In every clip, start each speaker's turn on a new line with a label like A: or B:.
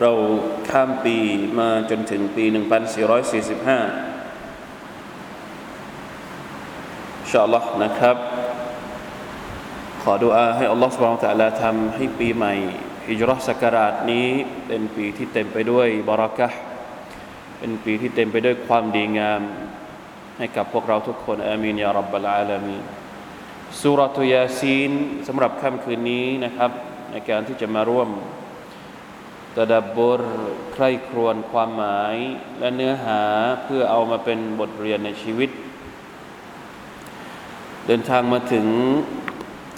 A: เราข้ามปีมาจนถึงปี 1445อชาอัลลอฮ์นะครับ ขอดุอาให้อัลลอฮ์สุบฮานตะลาทำให้ปีใหม่ฮิจรัชศักราชนี้เป็นปีที่เต็มไปด้วยบารักะเป็นปีที่เต็มไปด้วยความดีงาม ให้กับพวกเราทุกคนอามีนยารับบลอาลามีสุรตุยาซีนสำหรับค่ำคืนนี้นะครับ ในการที่จะมาร่วมตะดับบรใคร่ครวญความหมายและเนื้อหาเพื่อเอามาเป็นบทเรียนในชีวิต เดินทางมาถึง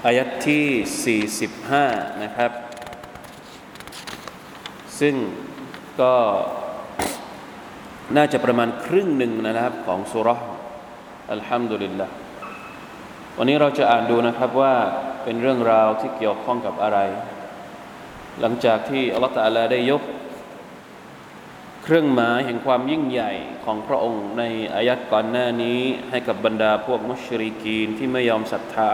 A: อายัดที่ 45 นะครับ ซึ่งก็น่าจะประมาณครึ่งหนึ่งนะครับของสุรษอัลฮัมดุลิลละวันนี้เราจะอ่านดูนะครับว่า เป็นเรื่องราวที่เกี่ยวข้องกับอะไร หลังจากที่อัลลอฮฺตาลาได้ยก เครื่องหมายแห่งความยิ่งใหญ่ของพระองค์ในอายัดก่อนหน้านี้ให้กับบรรดาพวกมุชริกีนที่ไม่ยอมศรัทธา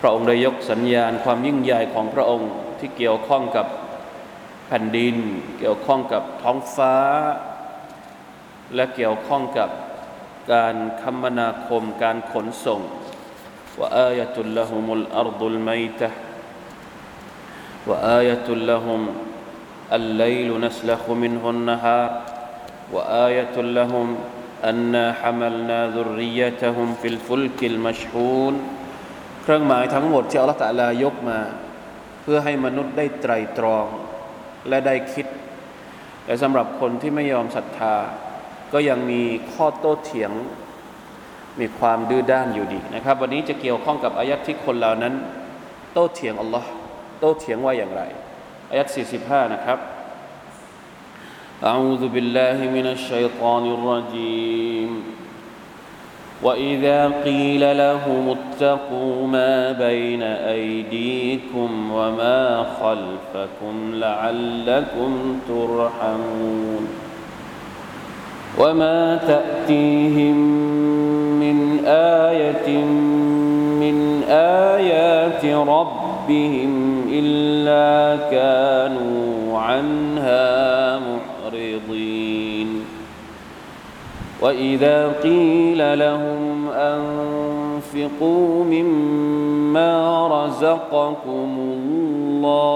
A: พระองค์ได้ยกสัญญาณความยิ่งใหญ่ของพระองค์ที่เกี่ยวข้องกับแผ่นดิน เกี่ยวข้องกับท้องฟ้า และเกี่ยวข้องกับการคมนาคมการขนส่ง ว่าอายะตุลละฮุมุลอัรดุลไมตะ وآية لهم الليل نسلخ منه النهار وآية لهم أنا حملنا ذريتهم في الفلك المشحون เครื่องหมายทั้งหมดที่อัลลอฮฺตะลายกมา เพื่อให้มนุษย์ได้ไตรตรอง และได้คิด แต่สำหรับคนที่ไม่ยอมศรัทธา ก็ยังมีข้อโต้เถียง มีความดื้อด้านอยู่ดีนะครับ วันนี้จะเกี่ยวข้องกับอายัดที่คนเหล่านั้น โต้เถียงอัลลอฮ์โต้เถียงว่าอย่างไรอายัด45นะครับ أعوذ بالله من الشيطان الرجيم وإذا قيل لهم اتقوا ما بين أيديكم وما خلفكم لعلكم ترحمون وما تأتيهم من آية من آيات ربهم إلا كانوا عنها معرضين. وإذا قيل لهم أنفقوا مما رزقكم الله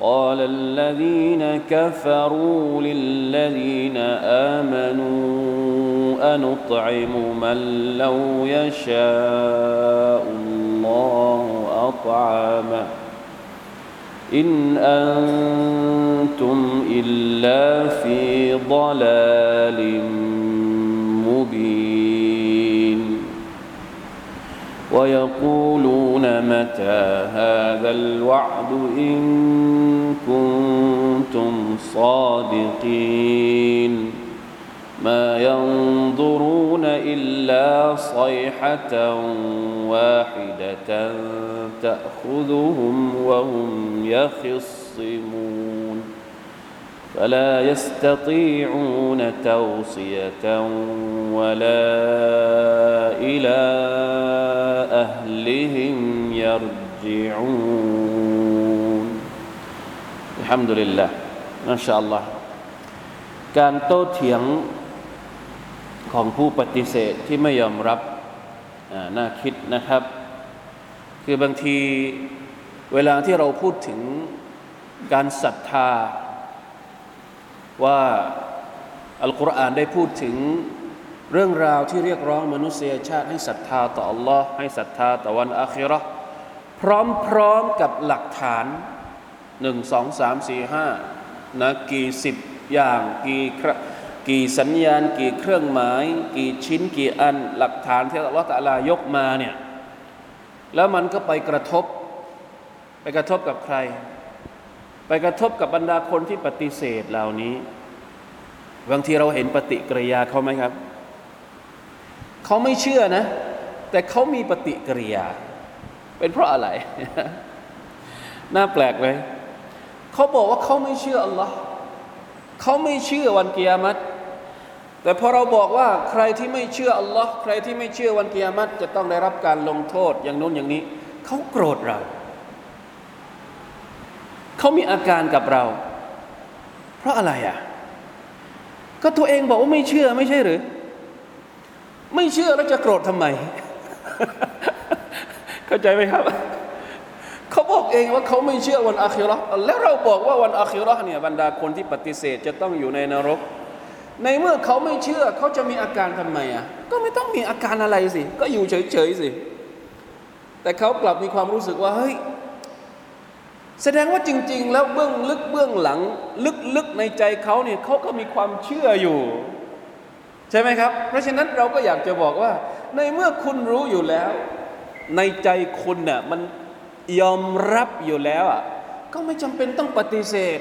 A: قال الذين كفروا للذين آمنوا أنطعم من لو يشاء الله أطعمه إن أنتم إلا في ضلال مبين ويقولون متى هذا الوعد إن كنتم صادقين؟ ما ينظرون إلا صيحة واحدة تأخذهم وهم يخصمون. فلا يستطيعون توصية ولا إلى أهلهم يرجعون الحمد لله ما شاء الله การโต้เถียงของผู้ปฏิเสธที่ไม่ยอมรับน่าคิดนะครับ คือบางทีเวลาที่เราพูดถึงการศรัทธา ว่าอัลกุรอานได้พูดถึงเรื่องราวที่เรียกร้องมนุษยชาติให้ศรัทธาต่อ Allah ให้ศรัทธาต่อวันอาคิราะห์พร้อมๆกับหลักฐานหนึ่งสองสามสี่ห้านะกี่สิบอย่างกี่กี่สัญญาณ กี่เครื่องหมาย กี่ชิ้นกี่อันหลักฐานที่อัลลอฮฺตะลายกมาเนี่ยแล้วมันก็ไปกระทบ ไปกระทบกับใคร ไปกระทบกับบรรดาคนที่ปฏิเสธเหล่านี้ บางทีเราเห็นปฏิกิริยาเขาไหมครับ เขาไม่เชื่อนะ แต่เขามีปฏิกิริยา เป็นเพราะอะไร น่าแปลกเลยเขาบอกว่าเขาไม่เชื่ออัลลอฮ์เขาไม่เชื่อวันกิยามัตแต่พอเราบอกว่าใครที่ไม่เชื่ออัลลอฮ์ใครที่ไม่เชื่อวันกิยามัตจะต้องได้รับการลงโทษอย่างนู้นอย่างนี้ เขาโกรธเรา เขามีอาการกับเรา เพราะอะไรอะ ก็ตัวเองบอกว่าไม่เชื่อไม่ใช่หรือ ไม่เชื่อแล้วจะโกรธทำไม เข้าใจไหมครับ เขาบอกเองว่าเขาไม่เชื่อวันอาคิราะห์แล้วเราบอกว่าวันอาคิราะห์เนี่ยบรรดาคนที่ปฏิเสธจะต้องอยู่ในนรก ในเมื่อเขาไม่เชื่อเขาจะมีอาการทำไมอะ ก็ไม่ต้องมีอาการอะไรสิ ก็อยู่เฉยๆสิ แต่เขากลับมีความรู้สึกว่าเฮ้ย แสดงว่าจริง ๆ แล้วเบื้องลึกเบื้องหลัง ลึกๆในใจเขาเนี่ยเขาก็มีความเชื่ออยู่ ใช่ไหมครับ เพราะฉะนั้นเราก็อยากจะบอกว่า ในเมื่อคุณรู้อยู่แล้ว ในใจคุณน่ะมันยอมรับอยู่แล้วอะก็ไม่จำเป็นต้องปฏิเสธ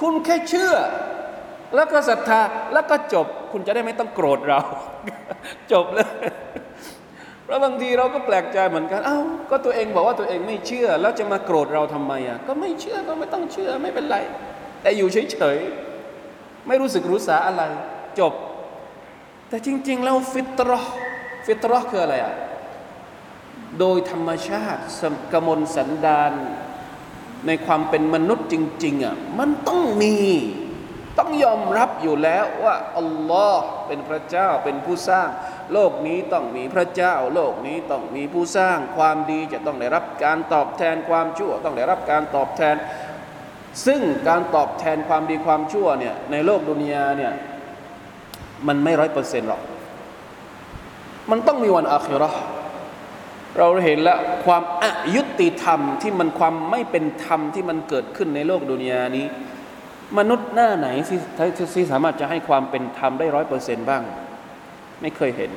A: คุณแค่เชื่อ แล้วก็ศรัทธาแล้วก็จบ คุณจะได้ไม่ต้องโกรธเรา จบเลย เราบางทีเราก็แปลกใจเหมือนกัน เอ้า ก็ตัวเองบอกว่าตัวเองไม่เชื่อ แล้วจะมาโกรธเราทำไมอะ ก็ไม่เชื่อก็ไม่ต้องเชื่อไม่เป็นไร แต่อยู่เฉยๆ ไม่รู้สึกรู้สาอะไร จบ แต่จริง ๆ แล้วฟิตรอฟิตรอคืออะไรอะ โดยธรรมชาติกมลสันดานในความเป็นมนุษย์จริง ๆอะ มันต้องมี ต้องยอมรับอยู่แล้วว่าอัลลอฮ์เป็นพระเจ้าเป็นผู้สร้าง โลกนี้ต้องมีพระเจ้า โลกนี้ต้องมีผู้สร้างความดีจะต้องได้รับการตอบแทนความชั่ว ต้องได้รับการตอบแทน ซึ่งการตอบแทนความดีความชั่วเนี่ยในโลกดุนยาเนี่ยมันไม่ร้อยเปอร์เซ็นต์หรอก มันต้องมีวันอาคิเราเราเห็นแล้วความอายุติธรรมที่มันความไม่เป็นธรรมที่มันเกิดขึ้นในโลกดุนยานี้ มนุษย์หน้าไหนที่ที่สามารถจะให้ความเป็นธรรมได้ร้อยเปอร์เซ็นต์บ้าง ไม่เคยเห็น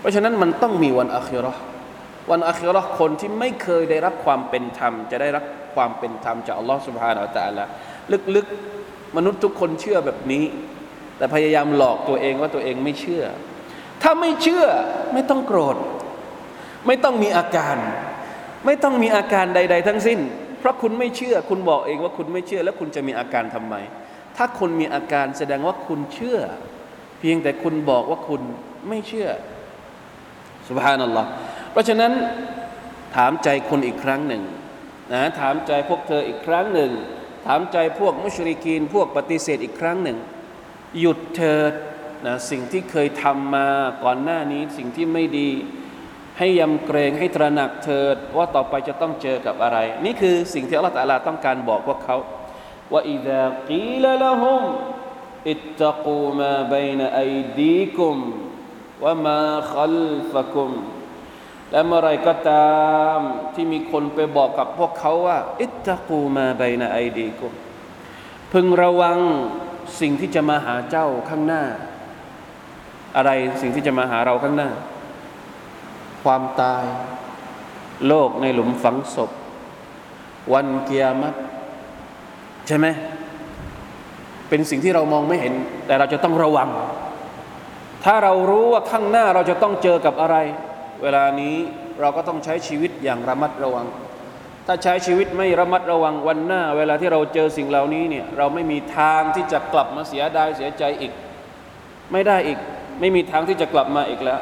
A: เพราะฉะนั้นมันต้องมีวันอาคิราะห์วันอาคิราะห์คนที่ไม่เคยได้รับความเป็นธรรม จะได้รับความเป็นธรรมจากอัลลอฮฺสุบฮานาอัลตะละลึกๆ มนุษย์ทุกคนเชื่อแบบนี้ แต่พยายามหลอกตัวเองว่าตัวเองไม่เชื่อ ถ้าไม่เชื่อไม่ต้องโกรธ ไม่ต้องมีอาการ ไม่ต้องมีอาการใด ๆ ทั้งสิ้น เพราะคุณไม่เชื่อ คุณบอกเองว่าคุณไม่เชื่อ แล้วคุณจะมีอาการทำไม ถ้าคุณมีอาการแสดงว่าคุณเชื่อ เพียงแต่คุณบอกว่าคุณไม่เชื่อสุบฮานัลลอฮ์เพราะฉะนั้นถามใจคนอีกครั้งหนึ่งนะถามใจพวกเธออีกครั้งหนึ่ง ถามใจพวกมุชริกีน พวกปฏิเสธอีกครั้งหนึ่ง หยุดเถิดนะสิ่งที่เคยทำมาก่อนหน้านี้สิ่งที่ไม่ดี ให้ยำเกรงให้ตระหนักเถิด ว่าต่อไปจะต้องเจอกับอะไร นี่คือสิ่งที่อัลลอฮฺต้องการบอกพวกเขาว่าอิดะกีลละฮุม อิตตะกูมาบัยนอัยดีกุมวะมาขัลฟะกุม และเมื่อไรก็ตามที่มีคนไปบอกกับพวกเขาว่า อิตตะกูมาบัยนอัยดีกุม พึงระวังสิ่งที่จะมาหาเจ้าข้างหน้า อะไรสิ่งที่จะมาหาเราข้างหน้า ความตาย โลกในหลุมฝังศพ วันเกียรติใช่ไหม เป็นสิ่งที่เรามองไม่เห็น แต่เราจะต้องระวัง ถ้าเรารู้ว่าข้างหน้าเราจะต้องเจอกับอะไร เวลานี้เราก็ต้องใช้ชีวิตอย่างระมัดระวัง ถ้าใช้ชีวิตไม่ระมัดระวังวันหน้า เวลาที่เราเจอสิ่งเหล่านี้เนี่ยเราไม่มีทางที่จะกลับมาเสียดายเสียใจอีก ไม่ได้อีกไม่มีทางที่จะกลับมาอีกแล้ว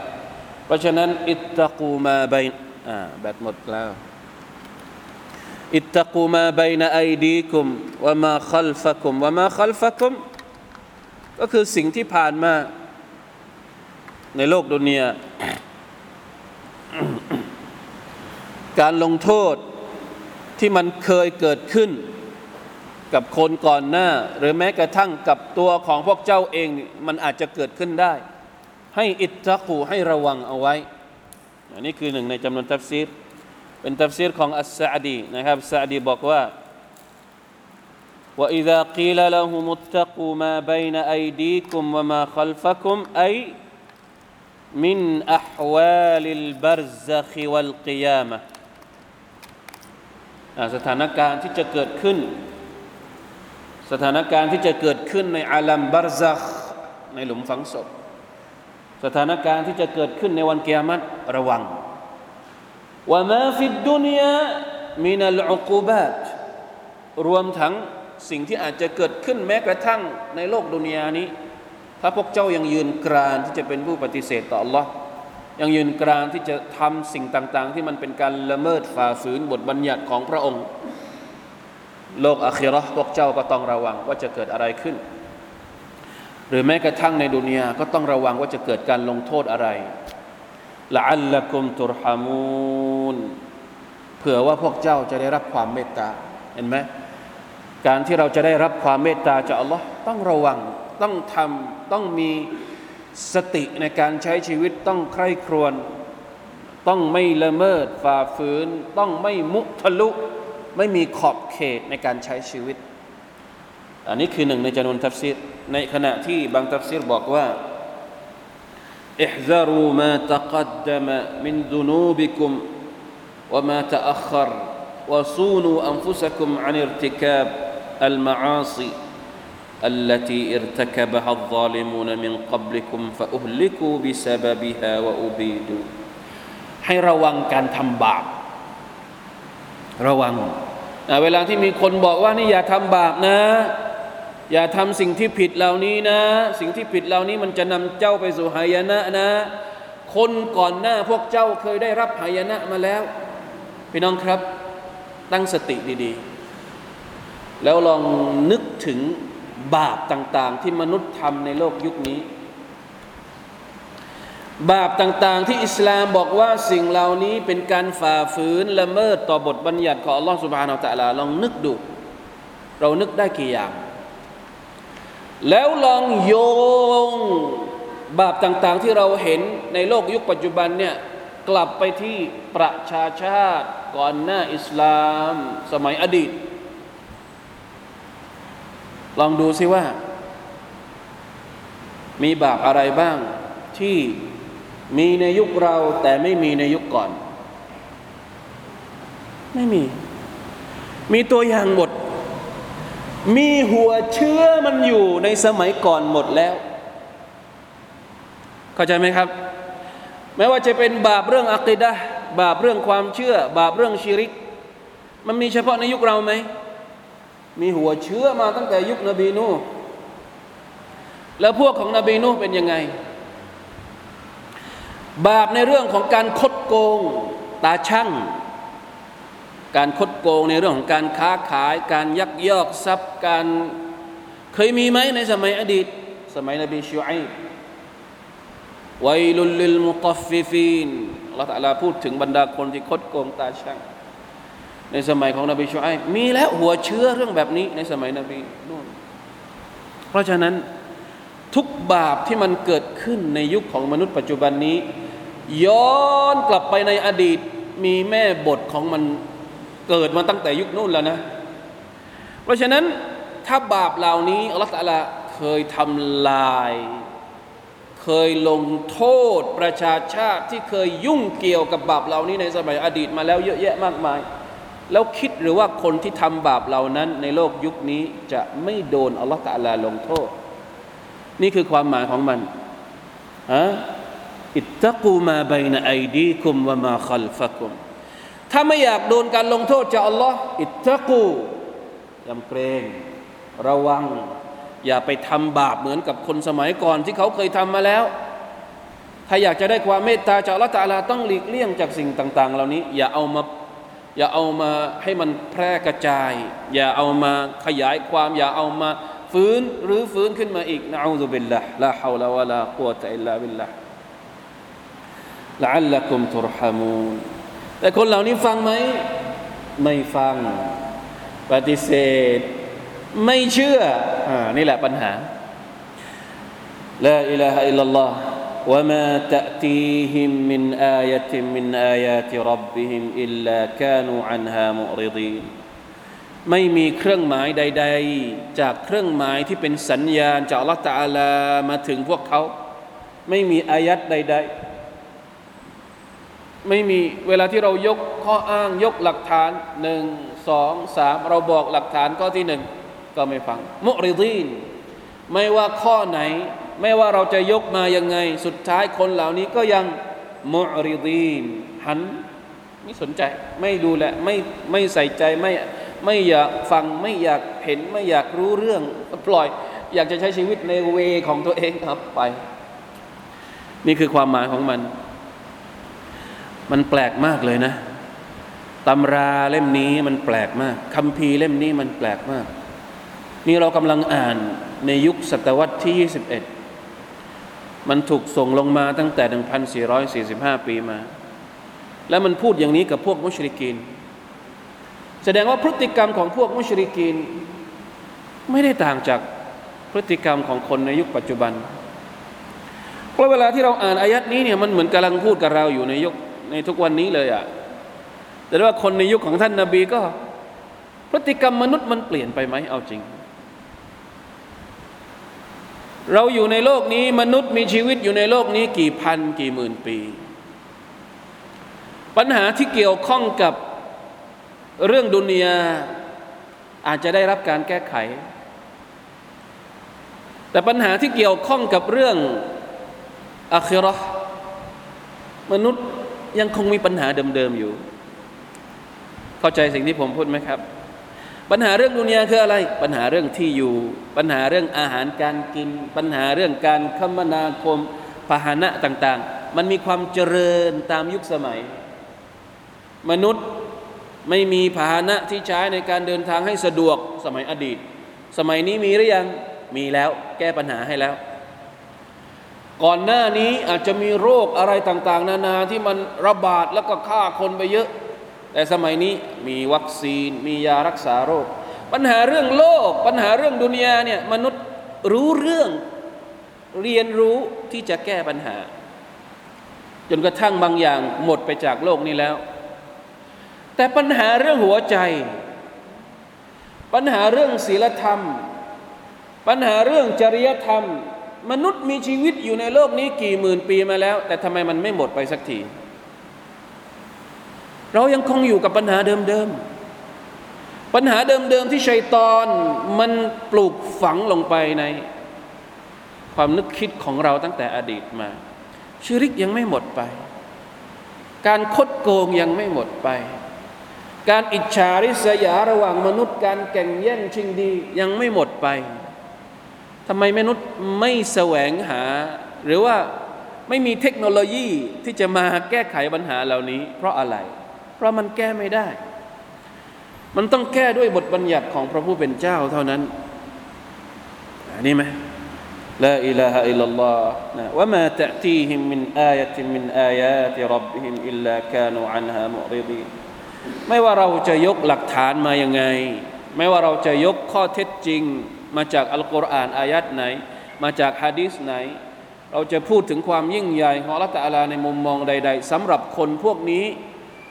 A: เพราะฉะนั้นอิตตะกูมาบอ่าแบตหมดแล้ว อิตตะกูมาบนไอดีกุมวะมาคัลฟะกุมวะมาคัลฟะกุมก็คือสิ่งที่ผ่านมา ในโลกดุนยาการลงโทษที่มันเคยเกิดขึ้น กับคนก่อนหน้า หรือแม้กระทั่งกับตัวของพวกเจ้าเองมันอาจจะเกิดขึ้นได้ ให้อิตตะคูให้ระวังเอาไว้อันนี้คือหนึ่งในจำนวนตัฟซีร เป็นตัฟซีรของอัสซาดีนะครับซาดีบอกว่า وإذا قيل لهم اتقوا ما بين أيديكم وما خلفكم أي من أحوال البرزخ والقيامة สถานการณ์ที่จะเกิดขึ้น สถานการณ์ที่จะเกิดขึ้นในอาลัมบารซักในหลุมฝังศพสถานการณ์ที่จะเกิดขึ้นในวันเกียรติระวัง ว่ามาฟิดดุนยามินัลอุกูบาตรวมทั้งสิ่งที่อาจจะเกิดขึ้นแม้กระทั่งในโลกดุนยานี้ ถ้าพวกเจ้ายังยืนกรานที่จะเป็นผู้ปฏิเสธต่อ Allah ยังยืนกรานที่จะทำสิ่งต่าง ๆ ที่มันเป็นการละเมิดฝ่าฝืนบทบัญญัติของพระองค์ โลกอาคิรอพวกเจ้าก็ต้องระวังว่าจะเกิดอะไรขึ้น หรือแม้กระทั่งในดุนยาก็ต้องระวังว่าจะเกิดการลงโทษอะไร ละอัลละกุมตุรฮามูนเผื่อว่าพวกเจ้าจะได้รับความเมตตาเห็นไหมการที่เราจะได้รับความเมตตาจากอัลลอฮ์ต้องระวังต้องทำต้องมีสติในการใช้ชีวิตต้องใคร่ครวญต้องไม่ละเมิดฝ่าฝืน ต้องไม่มุทะลุ ไม่มีขอบเขตในการใช้ชีวิต อันนี้คือหนึ่งในจำนวนทัฟซีรในขณะที่บางทัฟซีรบอกว่า احذروا ما تقدم من ذنوبكم وما تأخر وصونوا أنفسكم عن ارتكاب المعاصي التي ارتكبها الظالمون من قبلكم فأهلكوا بسببها وأبيدوا ให้ระวังการทำบาประวังเวลาที่มีคนบอกว่านี่อย่าทำบาปนะ อย่าทำสิ่งที่ผิดเหล่านี้นะ สิ่งที่ผิดเหล่านี้มันจะนำเจ้าไปสู่หายนะนะ คนก่อนหน้าพวกเจ้าเคยได้รับหายนะมาแล้ว พี่น้องครับ ตั้งสติดีๆ แล้วลองนึกถึงบาปต่างๆ ที่มนุษย์ทำในโลกยุคนี้ บาปต่างๆ ที่อิสลามบอกว่าสิ่งเหล่านี้เป็นการฝ่าฝืนละเมิดต่อบทบัญญัติของอัลลอฮฺสุบฮานาอัลตะลาลองนึกดู เรานึกได้กี่อย่าง แล้วลองโยงบาปต่างๆที่เราเห็นในโลกยุคปัจจุบันเนี่ยกลับไปที่ประชาชาติก่อนหน้าอิสลามสมัยอดีต ลองดูซิว่า มีบาปอะไรบ้างที่มีในยุคเราแต่ไม่มีในยุคก่อน ไม่มี มีตัวอย่างหมด มีหัวเชื้อมันอยู่ในสมัยก่อนหมดแล้ว เข้าใจไหมครับ ไม่ว่าจะเป็นบาปเรื่องอักิดะบาปเรื่องความเชื่อ บาปเรื่องชิริก มันมีเฉพาะในยุคเราไหม มีหัวเชื้อมาตั้งแต่ยุคนบีนู แล้วพวกของนบีนูเป็นยังไง บาปในเรื่องของการคดโกง ตาช่าง การคดโกงในเรื่องของการค้าขาย การยักยอกทรัพย์การเคยมีไหมในสมัยอดีต สมัยนบีชูไอวัยลุลลิลมุตฟิฟีนอัลลอฮฺตะลาพูดถึงบรรดาคนที่คดโกงตาช่างในสมัยของนบีชูไอมีแล้วหัวเชื้อเรื่องแบบนี้ในสมัยนบีนู่นเพราะฉะนั้นทุกบาปที่มันเกิดขึ้นในยุคของมนุษย์ปัจจุบันนี้ ย้อนกลับไปในอดีตมีแม่บทของมัน เกิดมาตั้งแต่ยุคนู้นแล้วนะ เพราะฉะนั้นถ้าบาปเหล่านี้อัลลอฮฺตะเคยทำลาย เคยลงโทษประชาชาติที่เคยยุ่งเกี่ยวกับบาปเหล่านี้ในสมัยอดีตมาแล้วเยอะแยะมากมาย แล้วคิดหรือว่าคนที่ทำบาปเหล่านั้น ในโลกยุคนี้จะไม่โดนอัลลอฮฺตะลาลงโทษ นี่คือความหมายของมันฮะอิตตะกูมาบนไอดีคุมวะมาขัลฟะคุม ถ้าไม่อยากโดนการลงโทษจากอัลลอฮ์อิตตะกูยำเกรงระวัง อย่าไปทำบาปเหมือนกับคนสมัยก่อนที่เขาเคยทำมาแล้ว ถ้าอยากจะได้ความเมตตาจากละตาลาต้องหลีกเลี่ยงจากสิ่งต่าง ๆ เหล่านี้ อย่าเอามาอย่าเอามาให้มันแพร่กระจาย อย่าเอามาขยายความ อย่าเอามาฟื้นหรือฟื้นขึ้นมาอีกนะอูซุบิลละลาฮาวลาวะลากุวะตะอิลลาบิลละละอัลลักุมตุรฮามูน แต่ คนเหล่านี้ฟังไหมไม่ฟังปฏิเสธ ไม่เชื่ออ่านี่แหละปัญหาลาอิลาฮะอิลลัลลอฮ์ وما تأتيهم من آية من آيات ربهم إلا كانوا عنها معرضين ไม่มีเครื่องหมายใด ๆ จากเครื่องหมายที่เป็นสัญญาณจากอัลลอฮฺตาลามาถึงพวกเขา ไม่มีอายัดใด ๆ ไม่มีเวลาที่เรายกข้ออ้างยกหลักฐานหนึ่งสองสามเราบอกหลักฐานข้อที่หนึ่งก็ไม่ฟัง มุริดีนไม่ว่าข้อไหน ไม่ว่าเราจะยกมายังไง สุดท้ายคนเหล่านี้ก็ยังมุริดีนหันไม่สนใจ ไม่ดูแลไม่ไม่ใส่ใจไม่ไม่อยากฟังไม่อยากเห็นไม่อยากรู้เรื่องปล่อย อยากจะใช้ชีวิตในเวของตัวเองครับไป นี่คือความหมายของมัน มันแปลกมากเลยนะตำราเล่มนี้มันแปลกมากคัมภีร์เล่มนี้มันแปลกมาก นี่เรากำลังอ่านในยุคศตวรรษที่ 21 มันถูกส่งลงมาตั้งแต่ 1445 ปีมา แล้วมันพูดอย่างนี้กับพวกมุชริกีน แสดงว่าพฤติกรรมของพวกมุชริกีน ไม่ได้ต่างจากพฤติกรรมของคนในยุคปัจจุบัน เพราะเวลาที่เราอ่านอายัดนี้เนี่ยมันเหมือนกำลังพูดกับเราอยู่ในยุค ในทุกวันนี้เลยอะ่ะแต่ว่าคนในยุคของท่านนาบีก็ พฤติกรรมมนุษย์มันเปลี่ยนไปไหมเอาจริง เราอยู่ในโลกนี้มนุษย์มีชีวิตอยู่ในโลกนี้กี่พันกี่หมื่นปี ปัญหาที่เกี่ยวข้องกับเรื่องดุนยาอาจจะได้รับการแก้ไข แต่ปัญหาที่เกี่ยวข้องกับเรื่องอัครามนุษย์ ยังคงมีปัญหาเดิมๆอยู่ เข้าใจสิ่งที่ผมพูดไหมครับ ปัญหาเรื่องดุนยาคืออะไร ปัญหาเรื่องที่อยู่ ปัญหาเรื่องอาหารการกิน ปัญหาเรื่องการคมนาคมพาหนะต่างๆ มันมีความเจริญตามยุคสมัย มนุษย์ไม่มีพาหนะที่ใช้ในการเดินทางให้สะดวกสมัยอดีต สมัยนี้มีหรือยังมีแล้ว แก้ปัญหาให้แล้ว ก่อนหน้านี้อาจจะมีโรคอะไรต่าง ๆ นานาที่มันระบาดแล้วก็ฆ่าคนไปเยอะ แต่สมัยนี้มีวัคซีนมียารักษาโรค ปัญหาเรื่องโลก ปัญหาเรื่องดุนยาเนี่ยมนุษย์รู้เรื่องเรียนรู้ที่จะแก้ปัญหา จนกระทั่งบางอย่างหมดไปจากโลกนี้แล้ว แต่ปัญหาเรื่องหัวใจ ปัญหาเรื่องศีลธรรม ปัญหาเรื่องจริยธรรม มนุษย์มีชีวิตอยู่ในโลกนี้กี่หมื่นปีมาแล้ว แต่ทำไมมันไม่หมดไปสักที เรายังคงอยู่กับปัญหาเดิมๆ ปัญหาเดิมๆที่ชัยตอนมันปลูกฝังลงไปใน ความนึกคิดของเราตั้งแต่อดีตมาชีริกยังไม่หมดไป การคดโกงยังไม่หมดไป การอิจฉาริษยาระหว่างมนุษย์ การแข่งแย่งชิงดียังไม่หมดไป ทำไมมนุษย์ไม่แสวงหา หรือว่าไม่มีเทคโนโลยีที่จะมาแก้ไขปัญหาเหล่านี้ เพราะอะไร เพราะมันแก้ไม่ได้ มันต้องแก้ด้วยบทบัญญัติของพระผู้เป็นเจ้าเท่านั้นอันนี้ไหมลาอิลาฮะอิลลัลลอฮ์นะว่ามาตะตีหิมมินอายะติมินอายาติรับบิหิมอิลลากานูอันฮามุริดีไม่ว่าเราจะยกหลักฐานมายังไง ไม่ว่าเราจะยกข้อเท็จจริง มาจากอัลกุรอานอายัดไหน มาจากฮะดีษไหน เราจะพูดถึงความยิ่งใหญ่ของอัลลอฮฺในมุมมองใด ๆสำหรับคนพวกนี้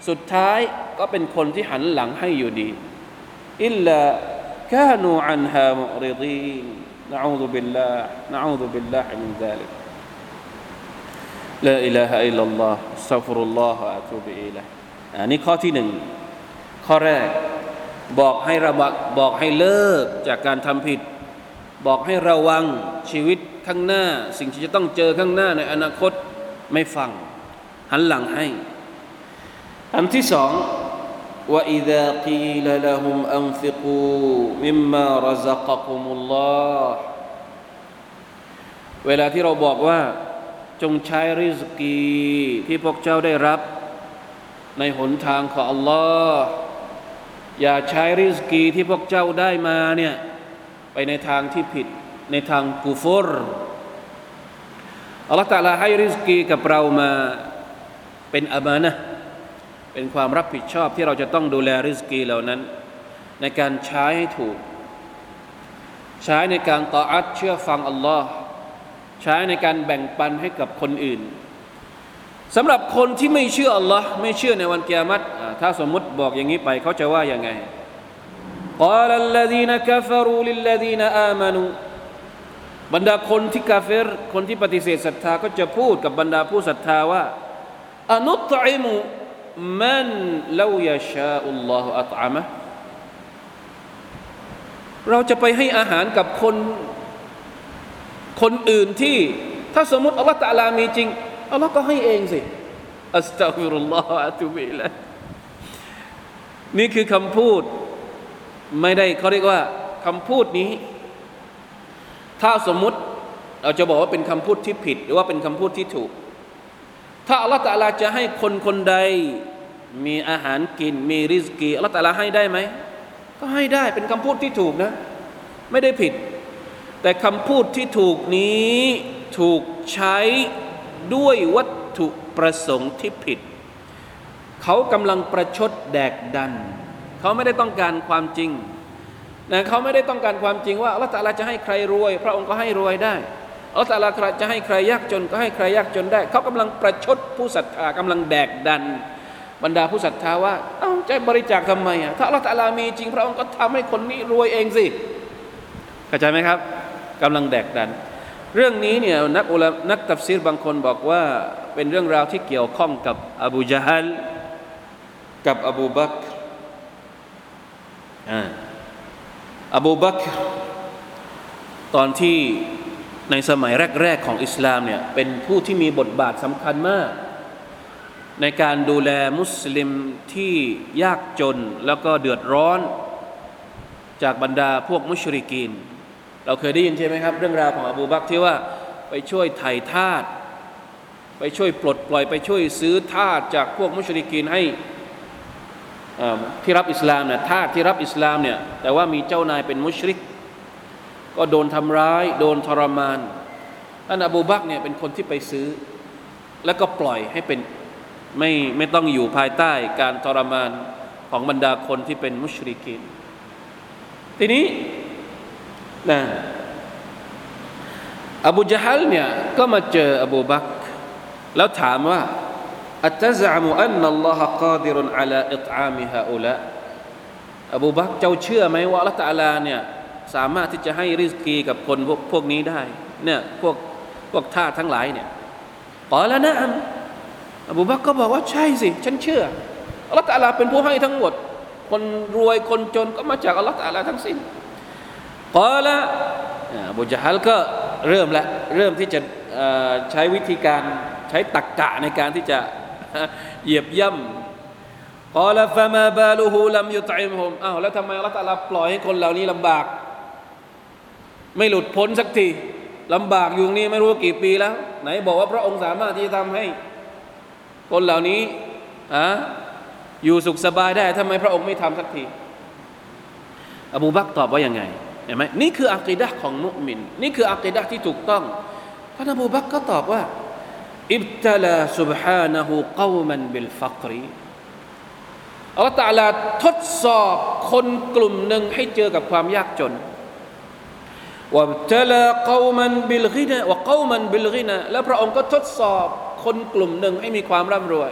A: สุดท้ายก็เป็นคนที่หันหลังให้อยู่ดี อิลลากานูอันฮามุริดีนนะอูซุบิลลาห์นะอูซุบิลลาห์มินซาลิก لا إله إلا الله استغفر الله وأتوب إليه อันนี้ข้อที่หนึ่งข้อแรก บอกให้ระบักบอกให้เลิกจากการทำผิด บอกให้ระวังชีวิตข้างหน้า สิ่งที่จะต้องเจอข้างหน้าในอนาคตไม่ฟัง หันหลังให้ อันที่สอง وإذا قيل لهم أنفقوا مما رزقكم الله เวลาที่เราบอกว่า จงใช้ริสกีที่พวกเจ้าได้รับ ในหนทางของ Allah อย่าใช้ริสกีที่พวกเจ้าได้มาเนี่ยไปในทางที่ผิดในทางกูฟรอัลลอฮ์ตะลาให้ริสกีกับเรามาเป็นอามานะเป็นความรับผิดชอบที่เราจะต้องดูแลริสกีเหล่านั้น ในการใช้ให้ถูก ใช้ในการต่ออัดเชื่อฟังอัลลอฮ์ใช้ในการแบ่งปันให้กับคนอื่น สำหรับคนที่ไม่เชื่ออัลลอฮ์ไม่เชื่อในวันกิยามัตถ้าสมมุติบอกอย่างนี้ไปเขาจะว่ายังไง قال الذين كفروا للذين آمنوا บรรดาคนที่กาเฟรคนที่ปฏิเสธศรัทธาก็จะพูดกับบรรดาผู้ศรัทธาว่าอนุตอิมุมันลายาชาอุลลอฮฺอัตอามะเราจะไปให้อาหารกับคนคนอื่นที่ ถ้าสมมติอัลลอฮฺตะลามีจริง อัลลอฮ์ก็ให้เองสิอัสตัฟิรุลลอฮฺอะตุบิละนี่คือคำพูดไม่ได้เขาเรียกว่าคำพูดนี้ ถ้าสมมุติเราจะบอกว่าเป็นคำพูดที่ผิด หรือว่าเป็นคำพูดที่ถูก ถ้าอัลลอฮฺตะลาจะให้คนคนใด มีอาหารกิน มีริสกีอัลลอฮฺตะลาให้ได้ไหมก็ให้ได้เป็นคำพูดที่ถูกนะ ไม่ได้ผิด แต่คำพูดที่ถูกนี้ถูกใช้ ด้วยวัตถุประสงค์ที่ผิด เขากำลังประชดแดกดัน เขาไม่ได้ต้องการความจริงนะเขาไม่ได้ต้องการความจริงว่าอัลลอฮฺตะลาจะให้ใครรวย พระองค์ก็ให้รวยได้อัลลอฮฺจะให้ใครยากจนก็ให้ใครยากจนได้ เขากำลังประชดผู้ศรัทธากำลังแดกดัน บรรดาผู้ศรัทธาว่าเอ้าจะบริจาคทำไมอะถ้าอัลลอฮฺตะลามีจริง พระองค์ก็ทำให้คนนี้รวยเองสิเข้าใจไหมครับกำลังแดกดัน เรื่องนี้เนี่ยนักอุลานักตัฟซีรบางคนบอกว่าเป็นเรื่องราวที่เกี่ยวข้องกับอบูจาฮัลกับอบูบักอ่าอบูบักตอนที่ในสมัยแรก ๆ ของอิสลามเนี่ยเป็นผู้ที่มีบทบาทสำคัญมาก ในการดูแลมุสลิมที่ยากจนแล้วก็เดือดร้อน จากบรรดาพวกมุชริกีน เราเคยได้ยินใช่ไหมครับ เรื่องราวของอบูบักที่ว่าไปช่วยไถ่ทาสไปช่วยปลดปล่อย ไปช่วยซื้อทาสจากพวกมุชริกีนให้ที่รับอิสลามเนี่ยทาสที่รับอิสลามเนี่ยแต่ว่ามีเจ้านายเป็นมุชริก ก็โดนทำร้าย โดนทรมานท่านอบูบักเนี่ยเป็นคนที่ไปซื้อ แล้วก็ปล่อยให้เป็นไม่ไม่ต้องอยู่ภายใต้การทรมานของบรรดาคนที่เป็นมุชริกีนทีนี้ นะอบูจฮัลเนี่ยก็มาเจออบูบักแล้วถามว่าอัตซามอันนัลลอฮะกาดิรุนอัลาอิตอามิฮาอุละอบูบักเจ้าเชื่อไหมว่าละตาลาเนี่ยสามารถที่จะให้ริสกีกับคนพวกพวกนี้ได้เนี่ยพวกพวกทาทั้งหลายเนี่ยกอแล้วนะอบูบักก็บอกว่าใช่สิ ฉันเชื่ออัลลอฮฺตาลาเป็นผู้ให้ทั้งหมด คนรวยคนจนก็มาจากอัลลอฮฺตาลาทั้งสิ้น กอละอบูจฮัลก็เริ่มละเริ่มที่จะใช้วิธีการใช้ตักกะในการที่จะเหยียบย่ำกอละฟามาบาลูฮูลัมยุตัยมฮุมอ้าวแล้วทำไมอัลลอฮฺตาลาปล่อยให้คนเหล่านี้ลำบาก ไม่หลุดพ้นสักทีลำบากอยู่นี่ไม่รู้กี่ปีแล้ว ไหนบอกว่าพระองค์สามารถที่จะทำให้ คนเหล่านี้อะอยู่สุขสบายได้ทำไมพระองค์ไม่ทำสักที อบูบักตอบว่ายังไง เห็นไหมนี่คืออักีดะของมุมินนี่คืออักีดะที่ถูกต้องท่านอบูบักก็ตอบว่าอิบตลา سبحانه قوما بالفقر อัลลอฮฺตาลาทดสอบคนกลุ่มหนึ่งให้เจอกับความยากจนว่าตลา قوما بالغنى ว่า قوما بالغنى แล้วพระองค์ก็ทดสอบคนกลุ่มหนึ่งให้มีความร่ำรวย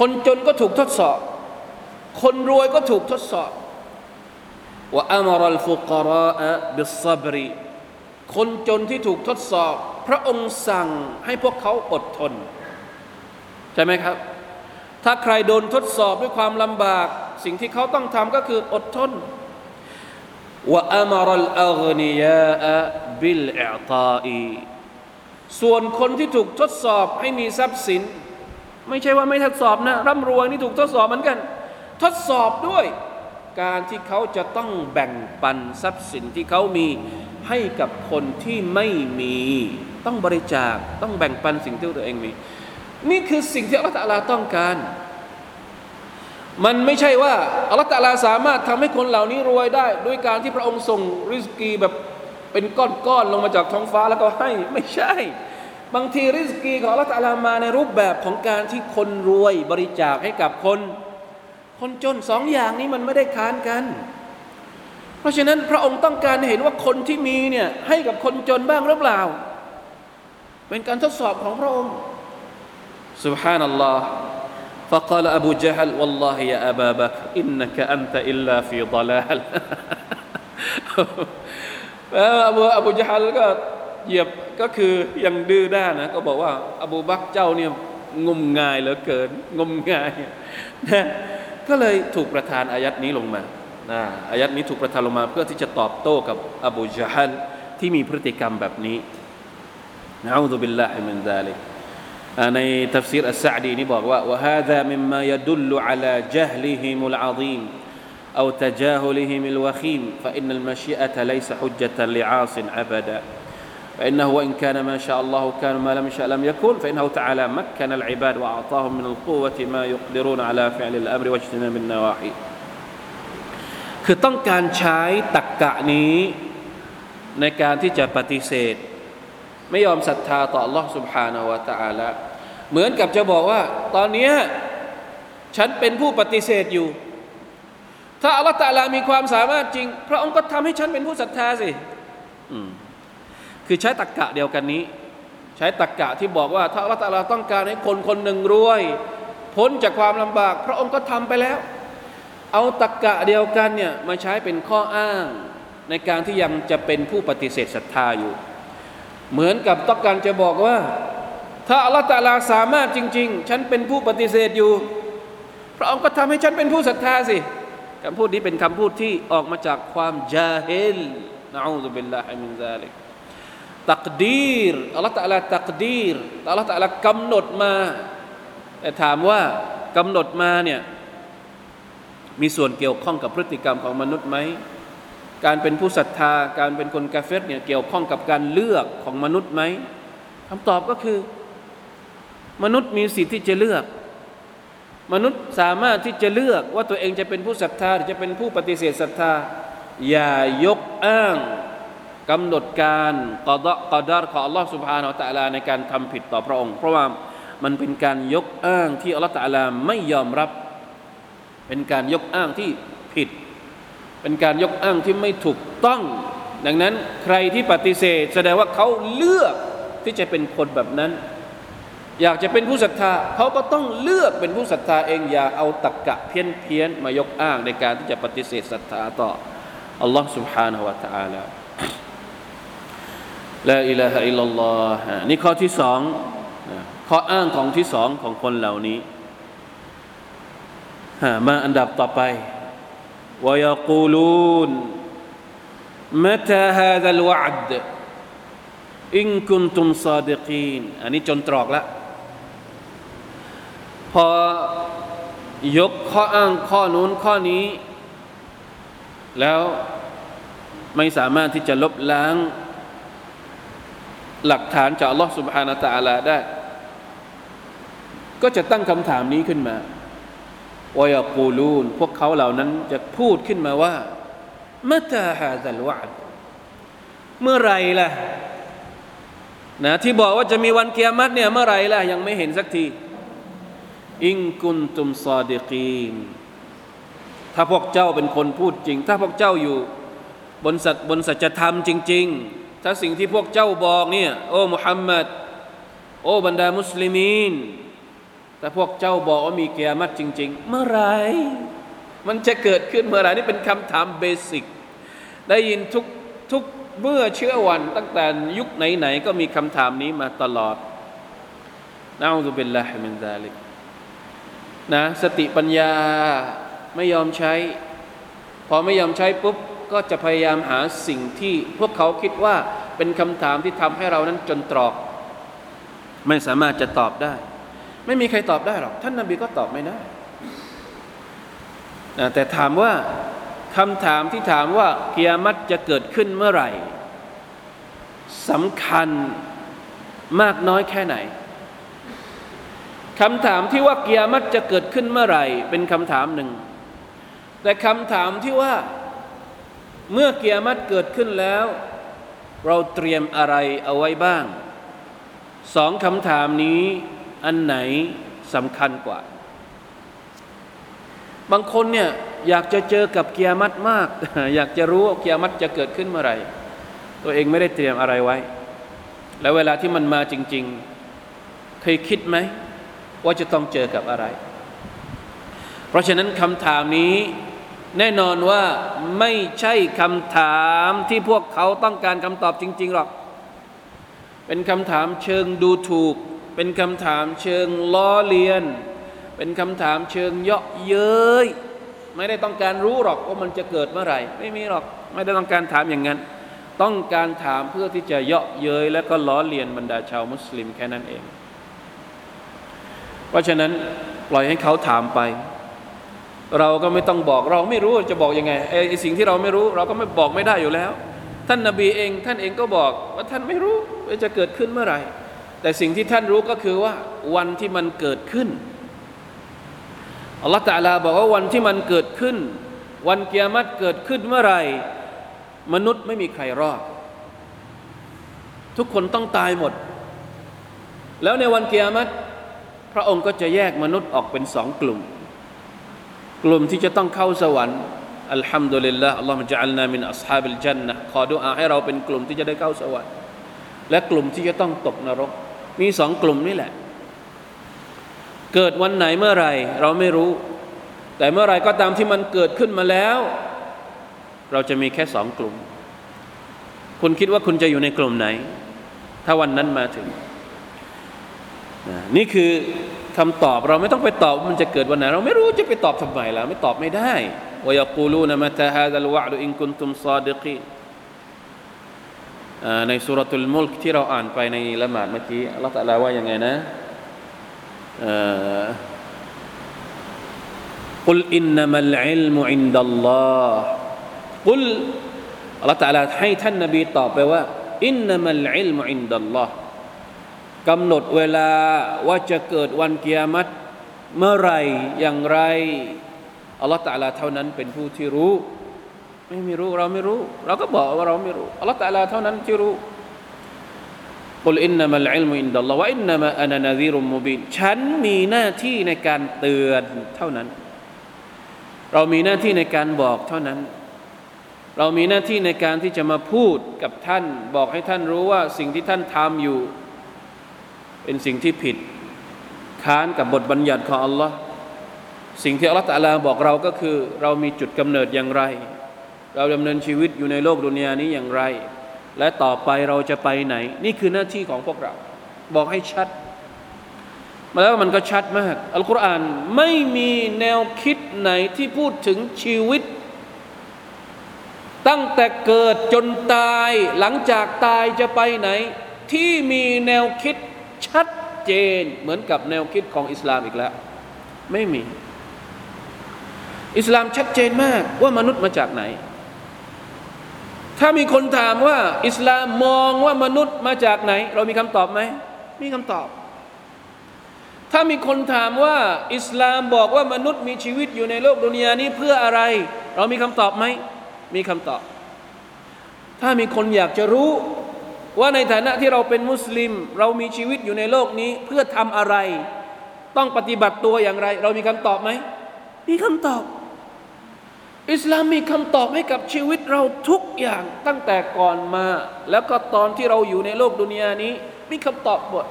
A: คนจนก็ถูกทดสอบ คนรวยก็ถูกทดสอบ وأمر الفقراء بالصبرคนจนที่ถูกทดสอบ พระองค์สั่งให้พวกเขาอดทน ใช่ไหมครับ ถ้าใครโดนทดสอบด้วยความลำบาก สิ่งที่เขาต้องทำก็คืออดทนว่าอัมรัลอัฆนียาบิลอิตาอีส่วนคนที่ถูกทดสอบให้มีทรัพย์สิน ไม่ใช่ว่าไม่ทดสอบนะร่ำรวยนี่ถูกทดสอบเหมือนกัน ทดสอบด้วย การที่เขาจะต้องแบ่งปันทรัพย์สินที่เขามีให้กับคนที่ไม่มี ต้องบริจาคต้องแบ่งปันสิ่งที่ตัวเองมี นี่คือสิ่งที่อัลลอฮฺต้องการ มันไม่ใช่ว่าอัลลอฮฺสามารถทำให้คนเหล่านี้รวยได้ ด้วยการที่พระองค์ส่งริสกีแบบเป็นก้อนๆลงมาจากท้องฟ้าแล้วก็ให้ไม่ใช่ บางทีริสกีของอัลลอฮฺมาในรูปแบบของการที่คนรวยบริจาคให้กับคน คนจนสองอย่างนี้มันไม่ได้ค้านกัน ค เพราะฉะนั้นพระองค์ต้องการเห็นว่าคนที่มีเนี่ยให้กับคนจนบ้างหรือเปล่า เป็นการทดสอบของพระองค์ سبحان الله فقال أبو جهل والله يا أبا بكر إنك أنت إلا في ضلال แล้วอบูอบูจฮัลก็เหยียบก็คือยังดื้อด้านนะก็บอกว่า อบูบักเจ้าเนี่ยงมงายเหลือเกิน งมงายนะ ก็เลยถูกประทานอายัดนี้ลงมานะอายัดนี้ถูกประทานลงมา เพื่อที่จะตอบโต้กับ อบูจฮัลที่มีพฤติกรรมแบบนี้นะอูซุบิลลาฮิมินซาลิกในทัฟซีรอัสซะดีนี่บอกว่า وهذا مما يدل على جهلهم العظيم أو تجاهلهم الوخيم فإن المشيئة ليس حجة لعاص أبدا فإنه وإن كان ما شاء الله كان ما لم يشاء لم يكن فإنه تعالى مكن العباد وأعطاهم من القوة ما يقدرون على فعل الأمر واجتناب النواحي คือต้องการใช้ตักกะนี้ในการที่จะปฏิเสธ ไม่ยอมศรัทธาต่อ Allah سبحانه และ تعالى เหมือนกับจะบอกว่า ตอนนี้ฉันเป็นผู้ปฏิเสธอยู่ ถ้าอัลลอฮฺตะลามีความสามารถจริง พระองค์ก็ทำให้ฉันเป็นผู้ศรัทธาสิ คือใช้ตักกะเดียวกันนี้ ใช้ตักกะที่บอกว่า ถ้าอัลลอฮฺตลาต้องการให้คนคนหนึ่งรวย พ้นจากความลำบาก พระองค์ก็ทำไปแล้ว เอาตักกะเดียวกันเนี่ยมาใช้เป็นข้ออ้างในการที่ยังจะเป็นผู้ปฏิเสธศรัทธาอยู่ เหมือนกับต้องการจะบอกว่า ถ้าอัลลอฮฺตะลาสามารถจริง ๆ ฉันเป็นผู้ปฏิเสธอยู่ พระองค์ก็ทำให้ฉันเป็นผู้ศรัทธาสิคำพูดนี้เป็นคำพูดที่ออกมาจากความจาฮิลนะอูซุบิลลาฮิมินซาลิก ตักดีรอัลลอฮฺตะลาตักดีรอัลลอฮฺตะลากำหนดมา แต่ถามว่ากำหนดมาเนี่ยมีส่วนเกี่ยวข้องกับพฤติกรรมของมนุษย์ไหม การเป็นผู้ศรัทธา การเป็นคนกาเฟตเนี่ยเกี่ยวข้องกับการเลือกของมนุษย์ไหมคำตอบก็คือ มนุษย์มีสิทธิ์ที่จะเลือก มนุษย์สามารถที่จะเลือกว่าตัวเองจะเป็นผู้ศรัทธาหรือจะเป็นผู้ปฏิเสธศรัทธา อย่ายกอ้าง กำหนดการกอดกอดารของอัลลอฮ์สุบฮานาอัลลอฮในการทำผิดต่อพระองค์ เพราะว่ามันเป็นการยกอ้างที่อัลลอฮ์ตะลาไม่ยอมรับ เป็นการยกอ้างที่ผิด เป็นการยกอ้างที่ไม่ถูกต้อง ดังนั้นใครที่ปฏิเสธ แสดงว่าเขาเลือกที่จะเป็นคนแบบนั้นอยากจะเป็นผู้ศรัทธาเขาก็ต้องเลือกเป็นผู้ศรัทธาเองอย่าเอาตักกะเพี้ยนเพียนมายกอ้างในการที่จะปฏิเสธศรัทธาต่ออัลลอฮ์ سبحانه และ تعالى ละอิลาฮะอิลลัลลอฮนี่ข้อที่สองข้ออ้างของที่สองของคนเหล่านี้มาอันดับต่อไปวายกูลูนมตาฮาดัลวะดอิงคุนตุมซาดิกีนอันนี้จนตรอกละพอยกข้ออ้างข้อนู้นข้อนี้ แล้วไม่สามารถที่จะลบล้าง หลักฐานจากอัลลอฮฺสุบฮานาตะอาลาได้ ก็จะตั้งคำถามนี้ขึ้นมาวายกูลูนพวกเขาเหล่านั้นจะพูดขึ้นมาว่าเมื่อตาฮาซัลวาดเมื่อไรล่ะนะที่บอกว่าจะมีวันเกียรติเนี่ยเมื่อไรล่ะยังไม่เห็นสักทีอิงกุนตุมซาดิกีนถ้าพวกเจ้าเป็นคนพูดจริง ถ้าพวกเจ้าอยู่บนสัตบนสัจธรรมจริง ๆ ถ้าสิ่งที่พวกเจ้าบอกเนี่ยโอ้มุฮัมมัดโอ้บรรดามุสลิมีนแต่พวกเจ้าบอกว่ามีเกียรติจริง ๆ เมื่อไรมันจะเกิดขึ้นเมื่อไรนี่เป็นคำถามเบสิก ได้ยินทุกทุกเมื่อเชื่อวัน ตั้งแต่ยุคไหน ๆ ก็มีคำถามนี้มาตลอดนะอูซุบิลลาฮิมินซาลิกนะสติปัญญาไม่ยอมใช้ พอไม่ยอมใช้ปุ๊บ ก็จะพยายามหาสิ่งที่พวกเขาคิดว่าเป็นคำถามที่ทำให้เรานั้นจนตรอก ไม่สามารถจะตอบได้ ไม่มีใครตอบได้หรอก ท่านนาบีก็ตอบไม่ได้นะแต่ถามว่าคำถามที่ถามว่ากิยามัตจะเกิดขึ้นเมื่อไหร่สำคัญมากน้อยแค่ไหนคำถามที่ว่ากิยามัตจะเกิดขึ้นเมื่อไหร่ เป็นคำถามหนึ่ง แต่คำถามที่ว่า เมื่อเกิยามัตเกิดขึ้นแล้ว เราเตรียมอะไรเอาไว้บ้างสองคำถามนี้อันไหนสำคัญกว่า บางคนเนี่ยอยากจะเจอกับเกียรติมาก อยากจะรู้ว่าเกียรติจะเกิดขึ้นเมื่อไหร่ ตัวเองไม่ได้เตรียมอะไรไว้ แล้วเวลาที่มันมาจริง ๆ เคยคิดไหม ว่าจะต้องเจอกับอะไร เพราะฉะนั้นคำถามนี้ แน่นอนว่าไม่ใช่คำถามที่พวกเขาต้องการคำตอบจริง ๆ หรอก เป็นคำถามเชิงดูถูก เป็นคำถามเชิงล้อเลียน เป็นคำถามเชิงเยาะเย้ยไม่ได้ต้องการรู้หรอกว่ามันจะเกิดเมื่อไหร่ ไม่มีหรอก ไม่ได้ต้องการถามอย่างนั้น ต้องการถามเพื่อที่จะเยาะเย้ยและก็ล้อเลียนบรรดาชาวมุสลิมแค่นั้นเอง เพราะฉะนั้นปล่อยให้เขาถามไป เราก็ไม่ต้องบอกเราไม่รู้จะบอกยังไงไอ้สิ่งที่เราไม่รู้ เราก็ไม่บอกไม่ได้อยู่แล้ว ท่านนาบีเอง ท่านเองก็บอกว่าท่านไม่รู้ว่าจะเกิดขึ้นเมื่อไหร่ แต่สิ่งที่ท่านรู้ก็คือว่าวันที่มันเกิดขึ้นอัลลอฮฺตาลาบอกว่าวันที่มันเกิดขึ้น วันเกียรติเกิดขึ้นเมื่อไหร่ มนุษย์ไม่มีใครรอด ทุกคนต้องตายหมด แล้วในวันเกียรติพระองค์ก็จะแยกมนุษย์ออกเป็นสองกลุ่ม กลุ่มที่จะต้องเข้าสวรรค์อัลฮัมดุลิลละอัลลอฮฺมะจัลนามินอัศฮาบิลจันนะขอดุอาให้เราเป็นกลุ่มที่จะได้เข้าสวรรค์ และกลุ่มที่จะต้องตกนรก มีสองกลุ่มนี่แหละ เกิดวันไหนเมื่อไรเราไม่รู้ แต่เมื่อไรก็ตามที่มันเกิดขึ้นมาแล้ว เราจะมีแค่สองกลุ่ม คุณคิดว่าคุณจะอยู่ในกลุ่มไหน ถ้าวันนั้นมาถึง นี่คือ คำตอบเราไม่ต้องไปตอบว่ามันจะเกิดวันไหนเราไม่รู้จะไปตอบทำไมล่ะไม่ตอบไม่ได้วยกูลูนมาตาฮาดัลวะดุอินคุนตุมซาดิกีในسورة الملكที่เราอ่านไปในละหมาดเมื่อกี้อัลลอฮฺตะอาลาว่ายังไงนะกุลإنما العلم عند اللهกุลอัลลอฮฺตะลาให้ท่านนบีตอบไปว่าอินนัมัลอิลมุอินดัลลอฮ์ กำหนดเวลาว่าจะเกิดวันเกียมัตเมื่อไรอย่างไรอัลลอฮฺตะอาลาเท่านั้นเป็นผู้ที่รู้ ไม่มีรู้เราไม่รู้ เราก็บอกว่าเราไม่รู้อัลลอฮฺตะลาเท่านั้นที่รู้กุลอินนามัลอิลมุอินดัลลอฮฺวะอินนามาอานานาซีรุมมุบินฉันมีหน้าที่ในการเตือนเท่านั้น เรามีหน้าที่ในการบอกเท่านั้น เรามีหน้าที่ในการที่จะมาพูดกับท่าน บอกให้ท่านรู้ว่าสิ่งที่ท่านทำอยู่ เป็นสิ่งที่ผิดค้านกับบทบัญญัติของอัลลอฮ์สิ่งที่อัลลอฮฺตะลาบอกเราก็คือ เรามีจุดกำเนิดอย่างไร เราดำเนินชีวิตอยู่ในโลกดุนยานี้อย่างไร และต่อไปเราจะไปไหน นี่คือหน้าที่ของพวกเรา บอกให้ชัดมาแล้วมันก็ชัดมาก อัลกุรอานไม่มีแนวคิดไหนที่พูดถึงชีวิต ตั้งแต่เกิดจนตายหลังจากตายจะไปไหน ที่มีแนวคิด ชัดเจนเหมือนกับแนวคิดของอิสลามอีกแล้ว ไม่มี อิสลามชัดเจนมากว่ามนุษย์มาจากไหน ถ้ามีคนถามว่า อิสลามมองว่ามนุษย์มาจากไหน เรามีคำตอบไหมมีคำตอบ ถ้ามีคนถามว่า อิสลามบอกว่ามนุษย์มีชีวิตอยู่ในโลกดุนยานี้เพื่ออะไร เรามีคำตอบไหมมีคำตอบ ถ้ามีคนอยากจะรู้ ว่าในฐานะที่เราเป็นมุสลิม เรามีชีวิตอยู่ในโลกนี้เพื่อทำอะไร ต้องปฏิบัติตัวอย่างไร เรามีคำตอบไหมมีคำตอบ อิสลามมีคำตอบให้กับชีวิตเราทุกอย่างตั้งแต่ก่อนมา แล้วก็ตอนที่เราอยู่ในโลกดุนยานี้ มีคำตอบหมด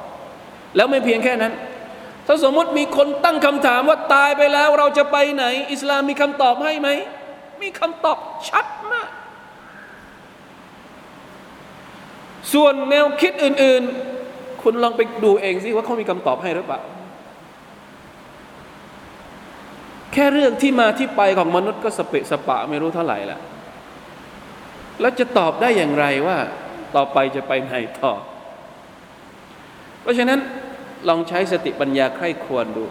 A: แล้วไม่เพียงแค่นั้น ถ้าสมมติมีคนตั้งคำถามว่าตายไปแล้วเราจะไปไหน อิสลามมีคำตอบให้ไหมมีคำตอบชัดมาก ส่วนแนวคิดอื่นๆ คุณลองไปดูเองสิว่าเขามีคำตอบให้หรือเปล่า แค่เรื่องที่มาที่ไปของมนุษย์ก็สเปะสปะไม่รู้เท่าไหร่ละแล้วจะตอบได้อย่างไรว่า ต่อไปจะไปไหนต่อ เพราะฉะนั้นลองใช้สติปัญญาใคร่ควรดู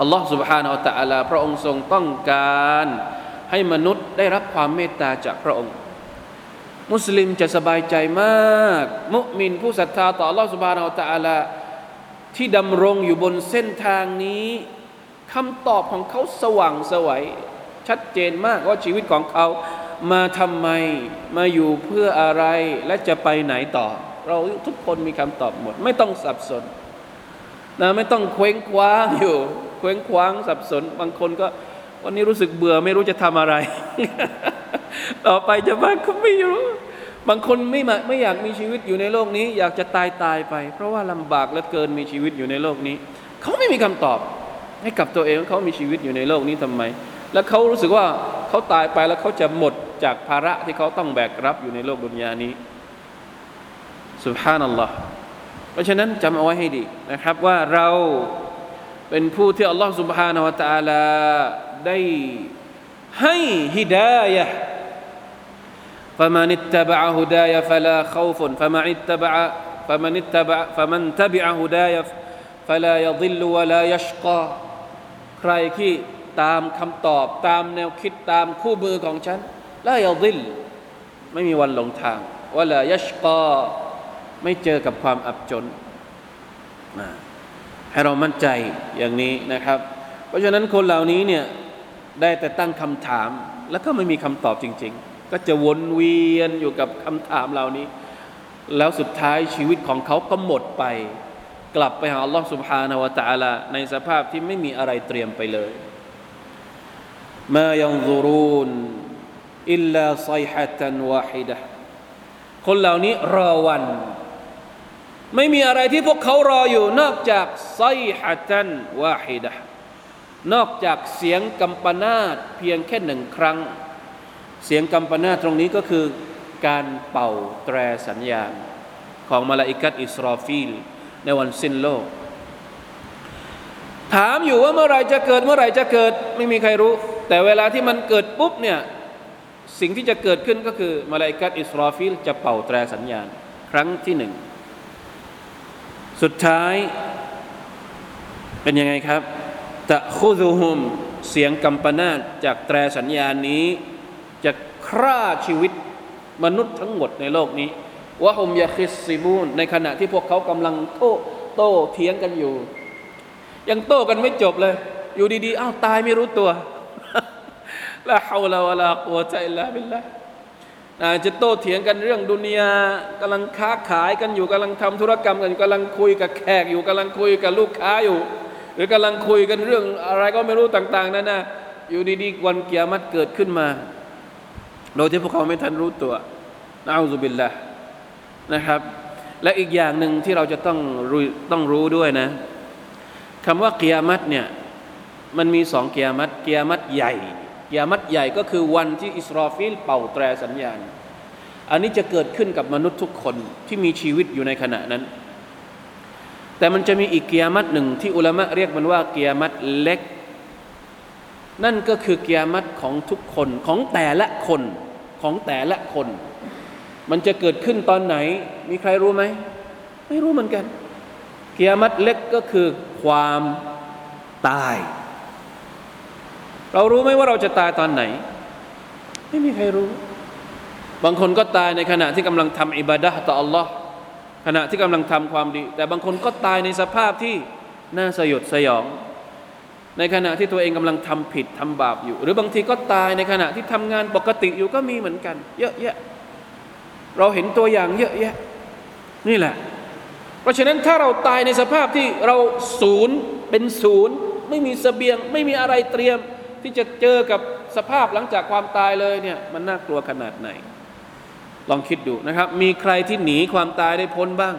A: อัลลอฮ์ سبحانه และ تعالى พระองค์ทรงต้องการให้มนุษย์ได้รับความเมตตาจากพระองค์ มุสลิมจะสบายใจมาก มุมินผู้ศรัทธาต่ออัลลอฮฺสุบานาอัลตะอาลาที่ดำรงอยู่บนเส้นทางนี้คำตอบของเขาสว่างสวัยชัดเจนมากว่าชีวิตของเขามาทำไมมาอยู่เพื่ออะไรและจะไปไหนต่อ เราทุกคนมีคำตอบหมด ไม่ต้องสับสนนะไม่ต้องเคว้งคว้างอยู่ เคว้งคว้างสับสน บางคนก็วันนี้รู้สึกเบื่อไม่รู้จะทำอะไร ต่อไปจะมางก็ไม่รู้ บางคนไม่ไม่อยากมีชีวิตอยู่ในโลกนี้ อยากจะตายตายไป เพราะว่าลำบากเหลือเกินมีชีวิตอยู่ในโลกนี้ เขาไม่มีคำตอบ ให้กับตัวเองเขามีชีวิตอยู่ในโลกนี้ทำไม แล้วเขารู้สึกว่าเขาตายไปแล้วเขาจะหมดจากภาระที่เขาต้องแบกรับอยู่ในโลกดุนยานี้สุบฮานัลลอฮ์เพราะฉะนั้นจำเอาไว้ให้ดีนะครับว่าเราเป็นผู้ที่อัลลอฮ์สุบฮานาวะตาลาได้ ให้ฮิดายะ فمن اتبع هداي فلا خوف فمن اتبع فمن اتبع فمن تبع هداي فلا يضل ولا يشقى ใครที่ตามคำตอบตามแนวคิดตามคู่มือของฉันลายดิลไม่มีวันหลงทางวลายัชกอไม่เจอกับความอับจนให้เรามั่นใจอย่างนี้นะครับ เพราะฉะนั้นคนเหล่านี้เนี่ย ได้แต่ตั้งคำถาม แล้วก็ไม่มีคำตอบจริง ๆ ก็จะวนเวียนอยู่กับคำถามเหล่านี้ แล้วสุดท้ายชีวิตของเขาก็หมดไป กลับไปหาอัลลอฮ์สุบฮานาวะตะอาลาในสภาพที่ไม่มีอะไรเตรียมไปเลยมายังซูรุนอิลลาไซฮะตันวาฮิดะคนเหล่านี้รอวัน ไม่มีอะไรที่พวกเขารออยู่นอกจากไซฮะตันวาฮิดะ นอกจากเสียงกัมปนาตเพียงแค่หนึ่งครั้ง เสียงกัมปนาตตรงนี้ก็คือการเป่าแตรสัญญาณ ของมาลาอิกัตอิสรอฟิลในวันสิ้นโลก ถามอยู่ว่าเมื่อไรจะเกิดเมื่อไรจะเกิดไม่มีใครรู้ แต่เวลาที่มันเกิดปุ๊บเนี่ยสิ่งที่จะเกิดขึ้นก็คือมาลาอิกัตอิสรอฟิลจะเป่าแตรสัญญาณ ครั้งที่หนึ่ง สุดท้ายเป็นยังไงครับ تأخذهمเสียงกัมปนาทจากแตรสัญญาณนี้ จะฆ่าชีวิตมนุษย์ทั้งหมดในโลกนี้วะฮุมยาคิสซิบูนในขณะที่พวกเขากำลังโต้โต้เถียงกันอยู่ ยังโต้กันไม่จบเลย อยู่ดีๆอ้าวตายไม่รู้ตัวละฮาวลาวะลากุวะตะอิลลาบิลละจะโต้เถียงกันเรื่องดุนยากำลังค้าขายกันอยู่กำลังทำธุรกรรมกันกำลังคุยกับแขกอยู่กำลังคุยกับลูกค้าอยู่ รือกำลังคุยกันเรื่องอะไรก็ไม่รู้ต่าง ๆนั่นนะอยู่ดีๆวันเกียมัตเกิดขึ้นมา โดยที่พวกเขาไม่ทันรู้ตัวنعوذ باللهนะครับ และอีกอย่างหนึ่งที่เราจะต้องรู้ต้องรู้ด้วยนะคำว่าเกียมัตเนี่ยมันมีสองเกียมัตเกียมัตใหญ่เกียมัตใหญ่ก็คือวันที่อิสราฟิลเป่าแตรสัญญาณ อันนี้จะเกิดขึ้นกับมนุษย์ทุกคนที่มีชีวิตอยู่ในขณะนั้น แต่มันจะมีอีกเกียรติหนึ่งที่อุลามะเรียกมันว่าเกียรติเล็ก นั่นก็คือเกียรติของทุกคนของแต่ละคนของแต่ละคน มันจะเกิดขึ้นตอนไหน มีใครรู้ไหมไม่รู้เหมือนกัน เกียรติเล็กก็คือความตาย เรารู้ไหมว่าเราจะตายตอนไหน ไม่มีใครรู้ บางคนก็ตายในขณะที่กำลังทำอิบาดะต่ออัลลอฮ์ ขณะที่กำลังทำความดี แต่บางคนก็ตายในสภาพที่น่าสยดสยอง ในขณะที่ตัวเองกำลังทำผิดทำบาปอยู่ หรือบางทีก็ตายในขณะที่ทำงานปกติอยู่ก็มีเหมือนกัน เยอะแยะเราเห็นตัวอย่างเยอะแยะ นี่แหละ เพราะฉะนั้นถ้าเราตายในสภาพที่เราศูนย์เป็นศูนย์ ไม่มีสเสบียง ไม่มีอะไรเตรียม ที่จะเจอกับสภาพหลังจากความตายเลยเนี่ยมันน่ากลัวขนาดไหน ลองคิดดูนะครับ มีใครที่หนีความตายได้พ้นบ้าง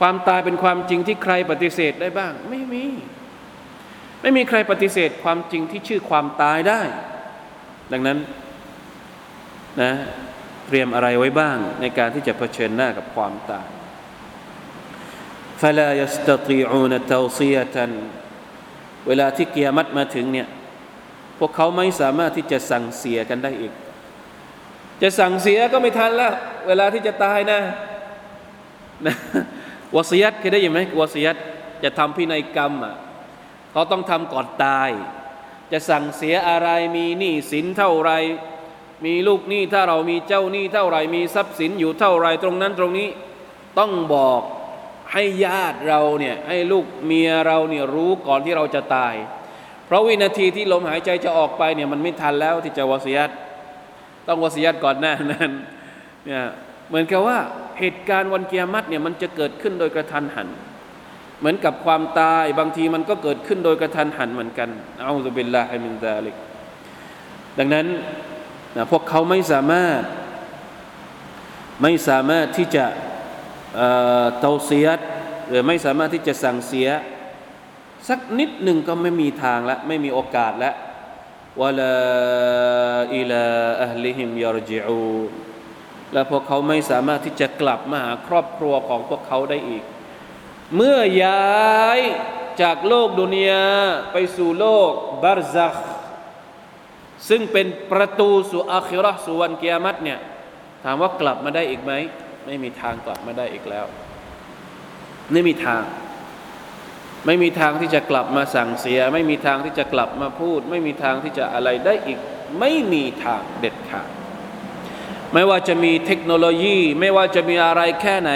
A: ความตายเป็นความจริงที่ใครปฏิเสธได้บ้าง ไม่มี ไม่มีใครปฏิเสธความจริงที่ชื่อความตายได้ ดังนั้นนะเตรียมอะไรไว้บ้างในการที่จะเผชิญหน้ากับความตาย فلا يستطيعون توصية เวลาที่เกียรติมาถึงเนี่ย พวกเขาไม่สามารถที่จะสั่งเสียกันได้อีก จะสั่งเสียก็ไม่ทันแล้ว เวลาที่จะตายนะนะวสียัตเคยได้ยินไหมวสียัตจะทำพินัยกรรมอะเขาต้องทำก่อนตาย จะสั่งเสียอะไรมีหนี้สินเท่าไร มีลูกหนี้ถ้าเรามีเจ้าหนี้เท่าไรมีทรัพย์สินอยู่เท่าไรตรงนั้นตรงนี้ ต้องบอกให้ญาติเราเนี่ยให้ลูกเมียเราเนี่ยรู้ก่อนที่เราจะตาย เพราะวินาทีที่ลมหายใจจะออกไปเนี่ยมันไม่ทันแล้วที่จะวสียัต ต้องวสียัตก่อนหน้านั้นเนี่ยเหมือนกับว่าเหตุการณ์วันเกียมัตเนี่ยมันจะเกิดขึ้นโดยกระทันหัน เหมือนกับความตายบางทีมันก็เกิดขึ้นโดยกระทันหันเหมือนกันأعوذ بالله من ذلكดังนั้นนะพวกเขาไม่สามารถไม่สามารถที่จะتوصيةหรือไม่สามารถที่จะสั่งเสีย สักนิดหนึ่งก็ไม่มีทางและไม่มีโอกาสแล้ว วลาอิลาอัลลิฮิมยารจิอูและพวกเขาไม่สามารถที่จะกลับมาหาครอบครัวของพวกเขาได้อีก เมื่อย้ายจากโลกดุนยาไปสู่โลกบารซักซึ่งเป็นประตูสู่อาคิรอสู่วันเกียรติเนี่ยถามว่ากลับมาได้อีกไหม ไม่มีทางกลับมาได้อีกแล้ว ไม่มีทาง ไม่มีทางที่จะกลับมาสั่งเสีย ไม่มีทางที่จะกลับมาพูด ไม่มีทางที่จะอะไรได้อีก ไม่มีทางเด็ดขาดไม่ว่าจะมีเทคโนโลยี ไม่ว่าจะมีอะไรแค่ไหน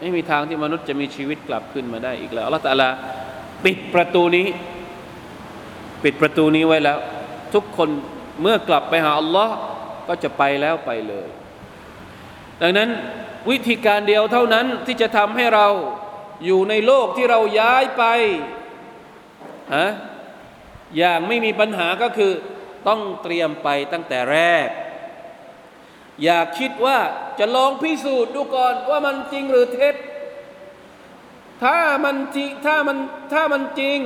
A: ไม่มีทางที่มนุษย์จะมีชีวิตกลับขึ้นมาได้อีกแล้วอัลลอฮฺตาลาปิดประตูนี้ ปิดประตูนี้ไว้แล้ว ทุกคนเมื่อกลับไปหาอัลลอฮ์ก็จะไปแล้วไปเลย ดังนั้นวิธีการเดียวเท่านั้นที่จะทำให้เรา อยู่ในโลกที่เราย้ายไปฮะอย่างไม่มีปัญหาก็คือต้องเตรียมไปตั้งแต่แรก อย่าคิดว่าจะลองพิสูจน์ดูก่อนว่ามันจริงหรือเท็จ ถ้ามันจริงถ้ามันถ้ามันจริง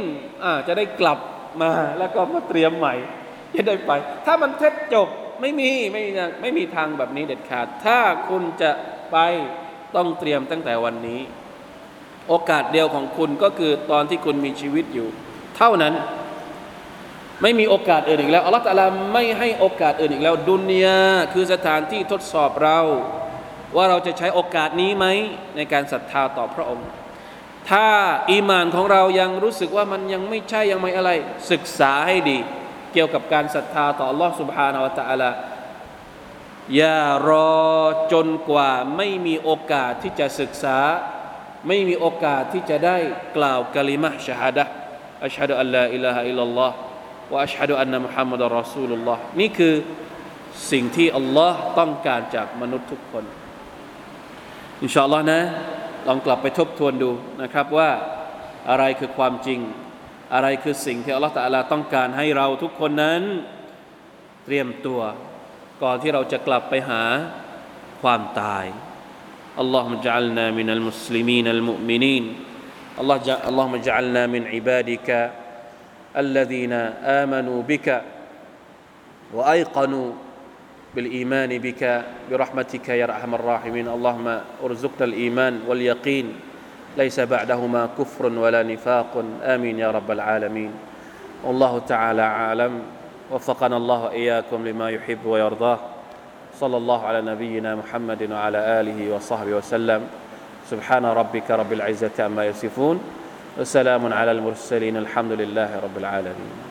A: อ่าจะได้กลับมาแล้วก็มาเตรียมใหม่จะได้ไป ถ้ามันเท็จจบไม่มีไม่มีไม่มีทางแบบนี้เด็ดขาด ถ้าคุณจะไปต้องเตรียมตั้งแต่วันนี้ โอกาสเดียวของคุณก็คือตอนที่คุณมีชีวิตอยู่ เท่านั้น ไม่มีโอกาสอื่นอีกแล้วอัลลอฮฺตะลาไม่ให้โอกาสอื่นอีกแล้ว ดุนยาคือสถานที่ทดสอบเรา ว่าเราจะใช้โอกาสนี้ไหมในการศรัทธาต่อพระองค์ ถ้าอีมานของเรายังรู้สึกว่ามันยังไม่ใช่ยังไม่อะไร ศึกษาให้ดี เกี่ยวกับการศรัทธาต่อ Allah سبحانه และ تعالى อย่ารอจนกว่าไม่มีโอกาสที่จะศึกษา ไม่มีโอกาสที่จะได้กล่าวกะลิมะชาฮดะอัชฮะดุอัลลอฮอิลาฮะอิลลัลลอฮ์วะอัชฮะดุอันนะมุฮัมมัดรอซูลุลลอฮ์นี่คือสิ่งที่อัลลอฮ์ต้องการจากมนุษย์ทุกคน อินชาอัลลอฮ์นะ ลองกลับไปทบทวนดูนะครับว่าอะไรคือความจริง อะไรคือสิ่งที่อัลลอฮ์ตะลาต้องการให้เราทุกคนนั้นเตรียมตัว ก่อนที่เราจะกลับไปหาความตาย اللهم اجعلنا من المسلمين المؤمنين. الله اللهم اجعلنا من عبادك الذين آمنوا بك وأيقنوا بالإيمان بك برحمتك يا أرحم الراحمين. اللهم ارزقنا الإيمان واليقين. ليس بعدهما كفر ولا نفاق. آمين يا رب العالمين. والله تعالى عالم وفقنا الله إياكم لما يحب ويرضاه. صلى الله على نبينا محمد وعلى آله وصحبه وسلم. سبحان ربك رب العزة عما يصفون وسلام على المرسلين الحمد لله رب العالمين.